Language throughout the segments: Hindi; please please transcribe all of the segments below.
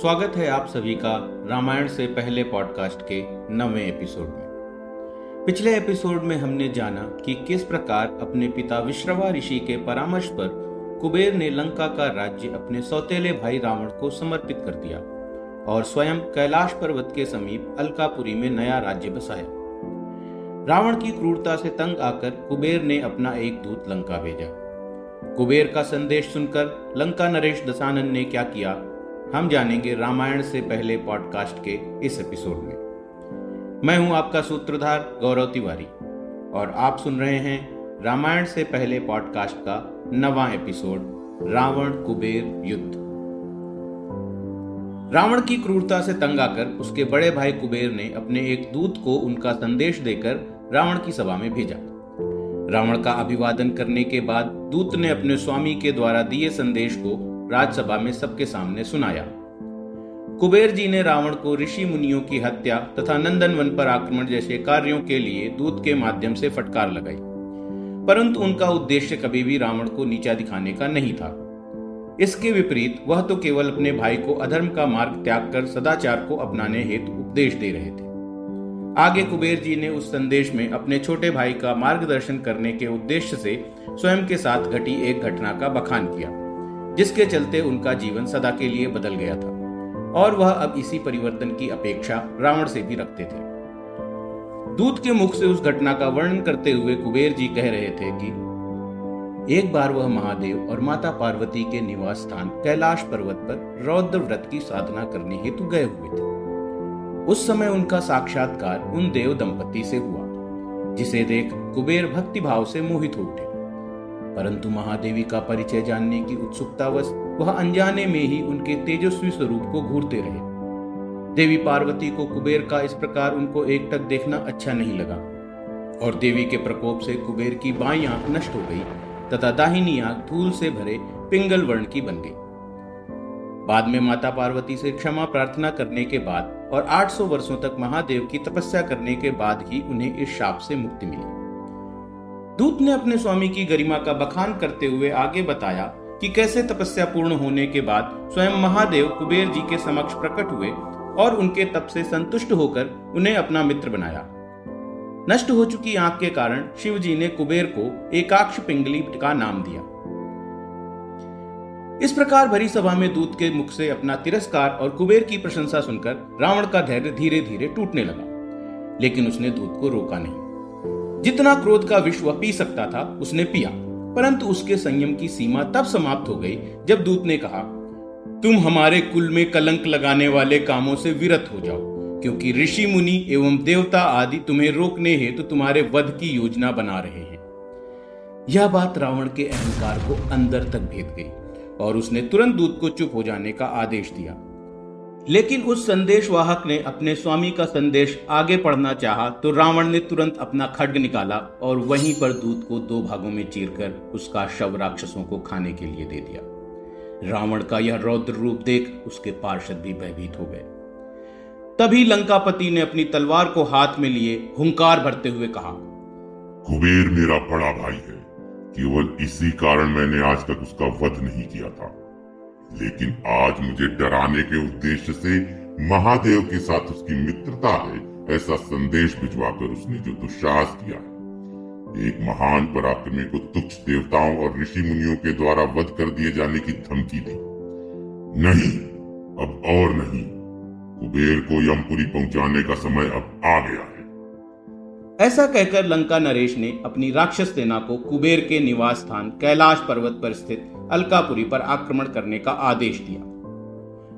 स्वागत है आप सभी का रामायण से पहले पॉडकास्ट के नवे एपिसोड में। पिछले एपिसोड में हमने जाना कि किस प्रकार अपने पिता विश्रवा ऋषि के परामर्श पर कुबेर ने लंका का राज्य अपने सौतेले भाई रावण को समर्पित कर दिया और स्वयं कैलाश पर्वत के समीप अलकापुरी में नया राज्य बसाया। रावण की क्रूरता से तंग आकर कुबेर ने अपना एक दूत लंका भेजा। कुबेर का संदेश सुनकर लंका नरेश दसानंद ने क्या किया? हम जानेंगे रामायण से पहले पॉडकास्ट के इस एपिसोड में। मैं हूँ आपका सूत्रधार गौरव तिवारी, और आप सुन रहे हैं रामायण से पहले पॉडकास्ट का नवा एपिसोड, रावण कुबेर युद्ध। रावण की क्रूरता से तंग आकर उसके बड़े भाई कुबेर ने अपने एक दूत को उनका संदेश देकर रावण की सभा में भेजा। रावण का अभिवादन करने के बाद दूत ने अपने स्वामी के द्वारा दिए संदेश को राजसभा में सबके सामने सुनाया। कुबेर जी ने रावण को ऋषि मुनियों की हत्या तथा नंदन वन पर आक्रमण जैसे कार्यों के लिए दूत के माध्यम से फटकार लगाई। परंतु उनका उद्देश्य कभी भी रावण को नीचा दिखाने का नहीं था। इसके विपरीत, वह तो केवल अपने भाई को अधर्म का मार्ग त्याग कर सदाचार को अपनाने हेतु उपदेश दे रहे थे। आगे कुबेर जी ने उस संदेश में अपने छोटे भाई का मार्गदर्शन करने के उद्देश्य से स्वयं के साथ घटी एक घटना का बखान किया। जिसके चलते उनका जीवन सदा के लिए बदल गया था। और वह अब इसी परिवर्तन की अपेक्षा रावण से भी रखते थे। दूत के मुख से उस घटना का वर्णन करते हुए कुबेर जी कह रहे थे कि, एक बार वह महादेव और माता पार्वती के निवास स्थान कैलाश पर्वत पर रौद्र व्रत की साधना करने हेतु गए हुए थे। उस समय उनका साक्षात्कार उन देव दंपति से हुआ, जिसे देख कुबेर भक्ति भाव से मोहित हो उठे। परंतु महादेवी का परिचय जानने की उत्सुकतावश वह अनजाने में ही उनके तेजस्वी स्वरूप को घूरते रहे। देवी पार्वती को कुबेर का इस प्रकार उनको एकटक देखना अच्छा नहीं लगा। और देवी के प्रकोप से कुबेर की बाई आँख नष्ट हो गई तथा दाहिनी आँख धूल से भरे पिंगल वर्ण की बन गई। बाद में माता पार्वती से क्षमा प्रार्थना करने के बाद और 800 वर्षों तक महादेव की तपस्या करने के बाद ही उन्हें इस शाप से मुक्ति मिली। दूत ने अपने स्वामी की गरिमा का बखान करते हुए आगे बताया कि कैसे तपस्या पूर्ण होने के बाद स्वयं महादेव कुबेर जी के समक्ष प्रकट हुए और उनके तप से संतुष्ट होकर उन्हें अपना मित्र बनाया। नष्ट हो चुकी आँख के कारण शिव जी ने कुबेर को एकाक्ष पिंगली का नाम दिया। इस प्रकार भरी सभा में दूत के मुख से अपना तिरस्कार और कुबेर की प्रशंसा सुनकर रावण का धैर्य धीरे धीरे टूटने लगा, लेकिन उसने दूत को रोका नहीं। जितना क्रोध का विश्व पी सकता था, उसने पिया। परंतु उसके संयम की सीमा तब समाप्त हो गई, जब दूत ने कहा, तुम हमारे कुल में कलंक लगाने वाले कामों से विरत हो जाओ, क्योंकि ऋषि मुनि एवं देवता आदि तुम्हें रोकने हेतु तो तुम्हारे वध की योजना बना रहे हैं। यह बात रावण के अहंकार को अंदर तक भेद गई, और उसने तुरंत दूत को चुप हो जाने का आदेश दिया। लेकिन उस संदेशवाहक ने अपने स्वामी का संदेश आगे पढ़ना चाहा तो रावण ने तुरंत अपना खड्ग निकाला और वहीं पर दूध को दो भागों में चीरकर उसका शव राक्षसों को खाने के लिए दे दिया। रावण का यह रौद्र रूप देख उसके पार्षद भी भयभीत हो गए। तभी लंकापति ने अपनी तलवार को हाथ में लिए हुंकार भरते हुए कहा, कुबेर मेरा बड़ा भाई है, केवल इसी कारण मैंने आज तक उसका वध नहीं किया था। लेकिन आज मुझे डराने के उद्देश्य से महादेव के साथ उसकी मित्रता है, ऐसा संदेश भिजवाकर उसने जो दुस्साहस किया एक महान पराक्रमी को तुच्छ देवताओं और ऋषि मुनियों के द्वारा वध कर दिए जाने की धमकी दी। नहीं, अब और नहीं। कुबेर को यमपुरी पहुँचाने का समय अब आ गया है। ऐसा कहकर लंका नरेश ने अपनी राक्षस सेना को कुबेर के निवास स्थान कैलाश पर्वत पर स्थित अलकापुरी पर आक्रमण करने का आदेश दिया।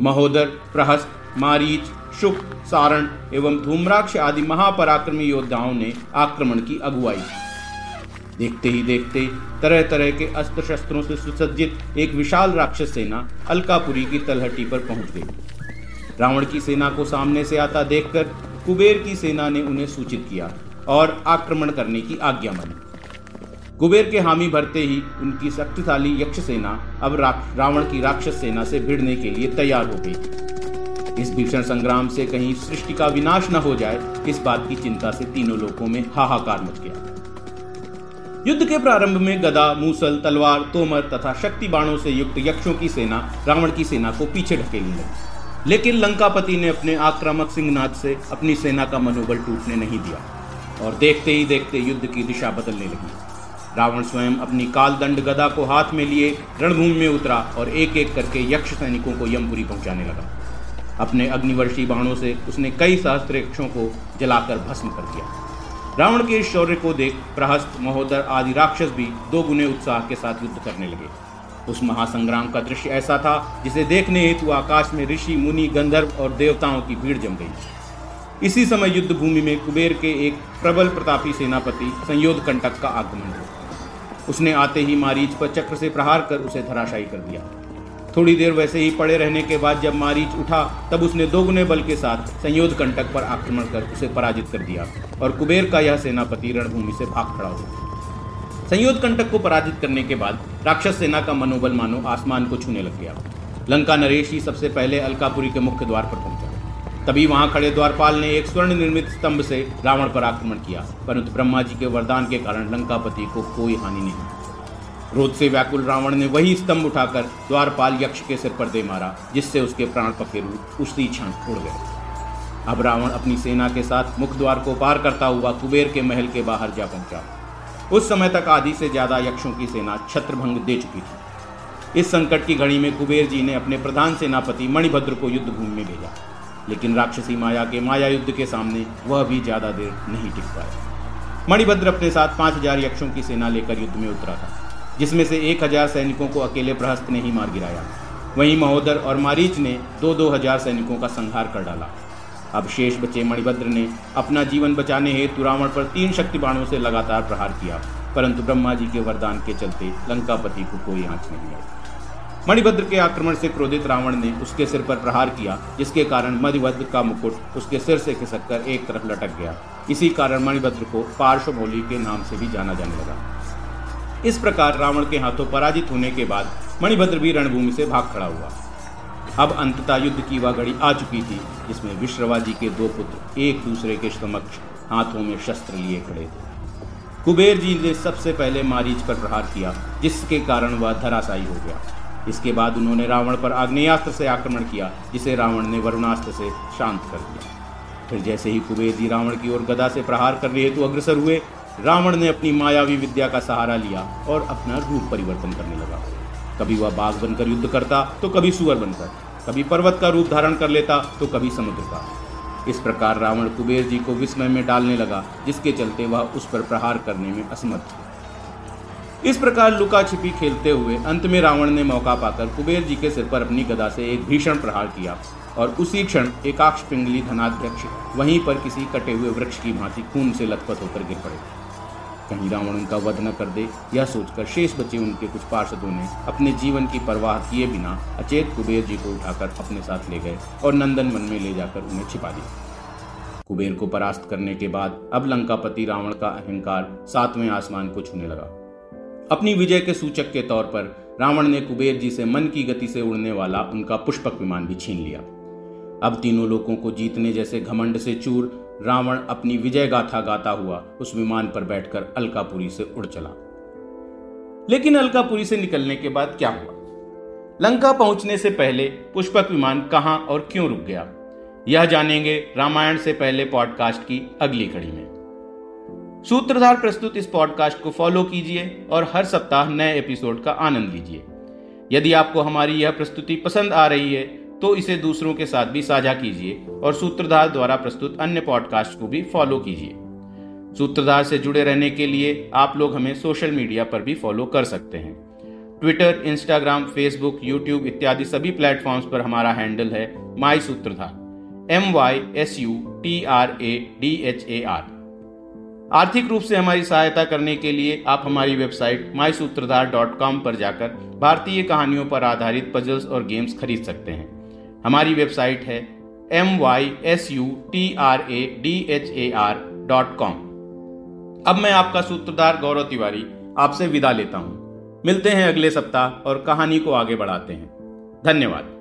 महोदर, प्रहस्त, मारीच, शुक, सारण एवं धूम्राक्ष आदि महापराक्रमी योद्धाओं ने आक्रमण की अगुवाई की। देखते ही देखते तरह तरह के अस्त्र शस्त्रों से सुसज्जित एक विशाल राक्षस सेना अलकापुरी की तलहटी पर पहुँच गई। रावण की सेना को सामने से आता देखकर कुबेर की सेना ने उन्हें सूचित किया और आक्रमण करने की आज्ञा मानी। कुबेर के हामी भरते ही उनकी शक्तिशाली यक्ष सेना अब रावण की राक्षस सेना से भिड़ने के लिए तैयार हो गई। इस भीषण संग्राम से कहीं सृष्टि का विनाश न हो जाए, इस बात की चिंता से तीनों लोगों में हाहाकार मच गया। युद्ध के प्रारंभ में गदा, मूसल, तलवार, तोमर तथा शक्ति बाणों से युक्त यक्षों की सेना रावण की सेना को पीछे ढकेलने लगी। लेकिन लंकापति ने अपने आक्रामक सिंहनाथ से अपनी सेना का मनोबल टूटने नहीं दिया। और देखते ही देखते युद्ध की दिशा बदलने लगी। रावण स्वयं अपनी काल दंड गदा को हाथ में लिए रणभूमि में उतरा और एक एक करके यक्ष सैनिकों को यमपुरी पहुँचाने लगा। अपने अग्निवर्षी बाणों से उसने कई सहस्त्र यक्षों को जलाकर भस्म कर दिया। रावण के इस शौर्य को देख प्रहस्त महोदर आदि राक्षस भी दो गुने उत्साह के साथ युद्ध करने लगे। उस महासंग्राम का दृश्य ऐसा था, जिसे देखने हेतु आकाश में ऋषि, मुनि, गंधर्व और देवताओं की भीड़ जम गई। इसी समय युद्ध भूमि में कुबेर के एक प्रबल प्रतापी सेनापति संयोध कंटक का आगमन हुआ। उसने आते ही मारीच पर चक्र से प्रहार कर उसे धराशायी कर दिया। थोड़ी देर वैसे ही पड़े रहने के बाद जब मारीच उठा, तब उसने दोगुने बल के साथ संयोध कंटक पर आक्रमण कर उसे पराजित कर दिया और कुबेर का यह सेनापति रणभूमि से भाग खड़ा हुआ संयोध कंटक को पराजित करने के बाद राक्षस सेना का मनोबल मानो आसमान को छूने लग गया। लंका नरेश ही सबसे पहले अलकापुरी के मुख्य द्वार पर पहुँचा। तभी वहाँ खड़े द्वारपाल ने एक स्वर्ण निर्मित स्तंभ से रावण पर आक्रमण किया, परंतु ब्रह्मा जी के वरदान के कारण लंकापति को कोई हानि नहीं क्रोध से व्याकुल रावण ने वही स्तंभ उठाकर द्वारपाल यक्ष के सिर पर दे मारा, जिससे उसके प्राण पखेरु उसी क्षण उड़ गए। अब रावण अपनी सेना के साथ मुख द्वार को पार करता हुआ कुबेर के महल के बाहर जा पहुँचा। उस समय तक आधी से ज़्यादा यक्षों की सेना छत्रभंग दे चुकी थी। इस संकट की घड़ी में कुबेर जी ने अपने प्रधान सेनापति मणिभद्र को युद्ध भूमि में भेजा। लेकिन राक्षसी माया के माया युद्ध के सामने वह भी ज़्यादा देर नहीं टिक पाया मणिभद्र अपने साथ पाँच हज़ार यक्षों की सेना लेकर युद्ध में उतरा था, जिसमें से एक हज़ार सैनिकों को अकेले प्रहस्त ने ही मार गिराया। वहीं महोदर और मारीच ने दो दो हज़ार सैनिकों का संहार कर डाला। अब शेष बचे मणिभद्र ने अपना जीवन बचाने हेतु रावण पर तीन शक्ति बाणों से लगातार प्रहार किया, परंतु ब्रह्मा जी के वरदान के चलते लंकापति को कोई आँच नहीं आई मणिभद्र के आक्रमण से क्रोधित रावण ने उसके सिर पर प्रहार किया, जिसके कारण मणिभद्र का मुकुट उसके सिर से खिसक एक तरफ़ लटक गया। इसी कारण मणिभद्र को पार्श्वमौली के नाम से भी जाना जाने लगा। इस प्रकार रावण के हाथों पराजित होने के बाद मणिभद्र भी रणभूमि से भाग खड़ा हुआ। अब अंततः युद्ध की वह घड़ी आ चुकी थी, जिसमें विश्रवा जी के दो पुत्र एक दूसरे के समक्ष हाथों में शस्त्र लिए खड़े थे। कुबेर जी ने सबसे पहले मारीच पर प्रहार किया, जिसके कारण वह धराशायी हो गया। इसके बाद उन्होंने रावण पर आग्नेयास्त्र से आक्रमण किया, जिसे रावण ने वरुणास्त्र से शांत कर दिया। फिर जैसे ही कुबेर जी रावण की ओर गदा से प्रहार करने हेतु अग्रसर हुए, रावण ने अपनी मायावी विद्या का सहारा लिया और अपना रूप परिवर्तन करने लगा। कभी वह बाघ बनकर युद्ध करता तो कभी सुअर बनकर, कभी पर्वत का रूप धारण कर लेता तो कभी समुद्र का। इस प्रकार रावण कुबेर जी को विस्मय में डालने लगा, जिसके चलते वह उस पर प्रहार करने में असमर्थ इस प्रकार लुका छिपी खेलते हुए अंत में रावण ने मौका पाकर कुबेर जी के सिर पर अपनी गदा से एक भीषण प्रहार किया और उसी क्षण एकाक्ष पिंगली धनाध्यक्ष वहीं पर किसी कटे हुए वृक्ष की भांति खून से लथपथ होकर गिर पड़े। कहीं रावण उनका वध न कर दे, यह सोचकर शेष बचे उनके कुछ पार्षदों ने अपने जीवन की परवाह किए बिना अचेत कुबेर जी को उठाकर अपने साथ ले गए और नंदन वन में ले जाकर उन्हें छिपा दिया। कुबेर को परास्त करने के बाद अब लंकापति रावण का अहंकार सातवें आसमान को छूने लगा। अपनी विजय के सूचक के तौर पर रावण ने कुबेर जी से मन की गति से उड़ने वाला उनका पुष्पक विमान भी छीन लिया। अब तीनों लोगों को जीतने जैसे घमंड से चूर रावण अपनी विजय गाथा गाता हुआ उस विमान पर बैठकर अलकापुरी से उड़ चला। लेकिन अलकापुरी से निकलने के बाद क्या हुआ? लंका पहुँचने से पहले पुष्पक विमान कहाँ और क्यों रुक गया? यह जानेंगे रामायण से पहले पॉडकास्ट की अगली कड़ी में। सूत्रधार प्रस्तुत इस पॉडकास्ट को फॉलो कीजिए और हर सप्ताह नए एपिसोड का आनंद लीजिए। यदि आपको हमारी यह प्रस्तुति पसंद आ रही है तो इसे दूसरों के साथ भी साझा कीजिए और सूत्रधार द्वारा प्रस्तुत अन्य पॉडकास्ट को भी फॉलो कीजिए। सूत्रधार से जुड़े रहने के लिए आप लोग हमें सोशल मीडिया पर भी फॉलो कर सकते हैं। ट्विटर, इंस्टाग्राम, फेसबुक, यूट्यूब इत्यादि सभी प्लेटफॉर्म्स पर हमारा हैंडल है my Sutradhar. M Y S U T R A D H A R. आर्थिक रूप से हमारी सहायता करने के लिए आप हमारी वेबसाइट माई सूत्रधार डॉट कॉम पर जाकर भारतीय कहानियों पर आधारित पजल्स और गेम्स खरीद सकते हैं। हमारी वेबसाइट है M Y S U T R A D H A R dot com अब मैं आपका सूत्रधार गौरव तिवारी आपसे विदा लेता हूँ। मिलते हैं अगले सप्ताह और कहानी को आगे बढ़ाते हैं। धन्यवाद।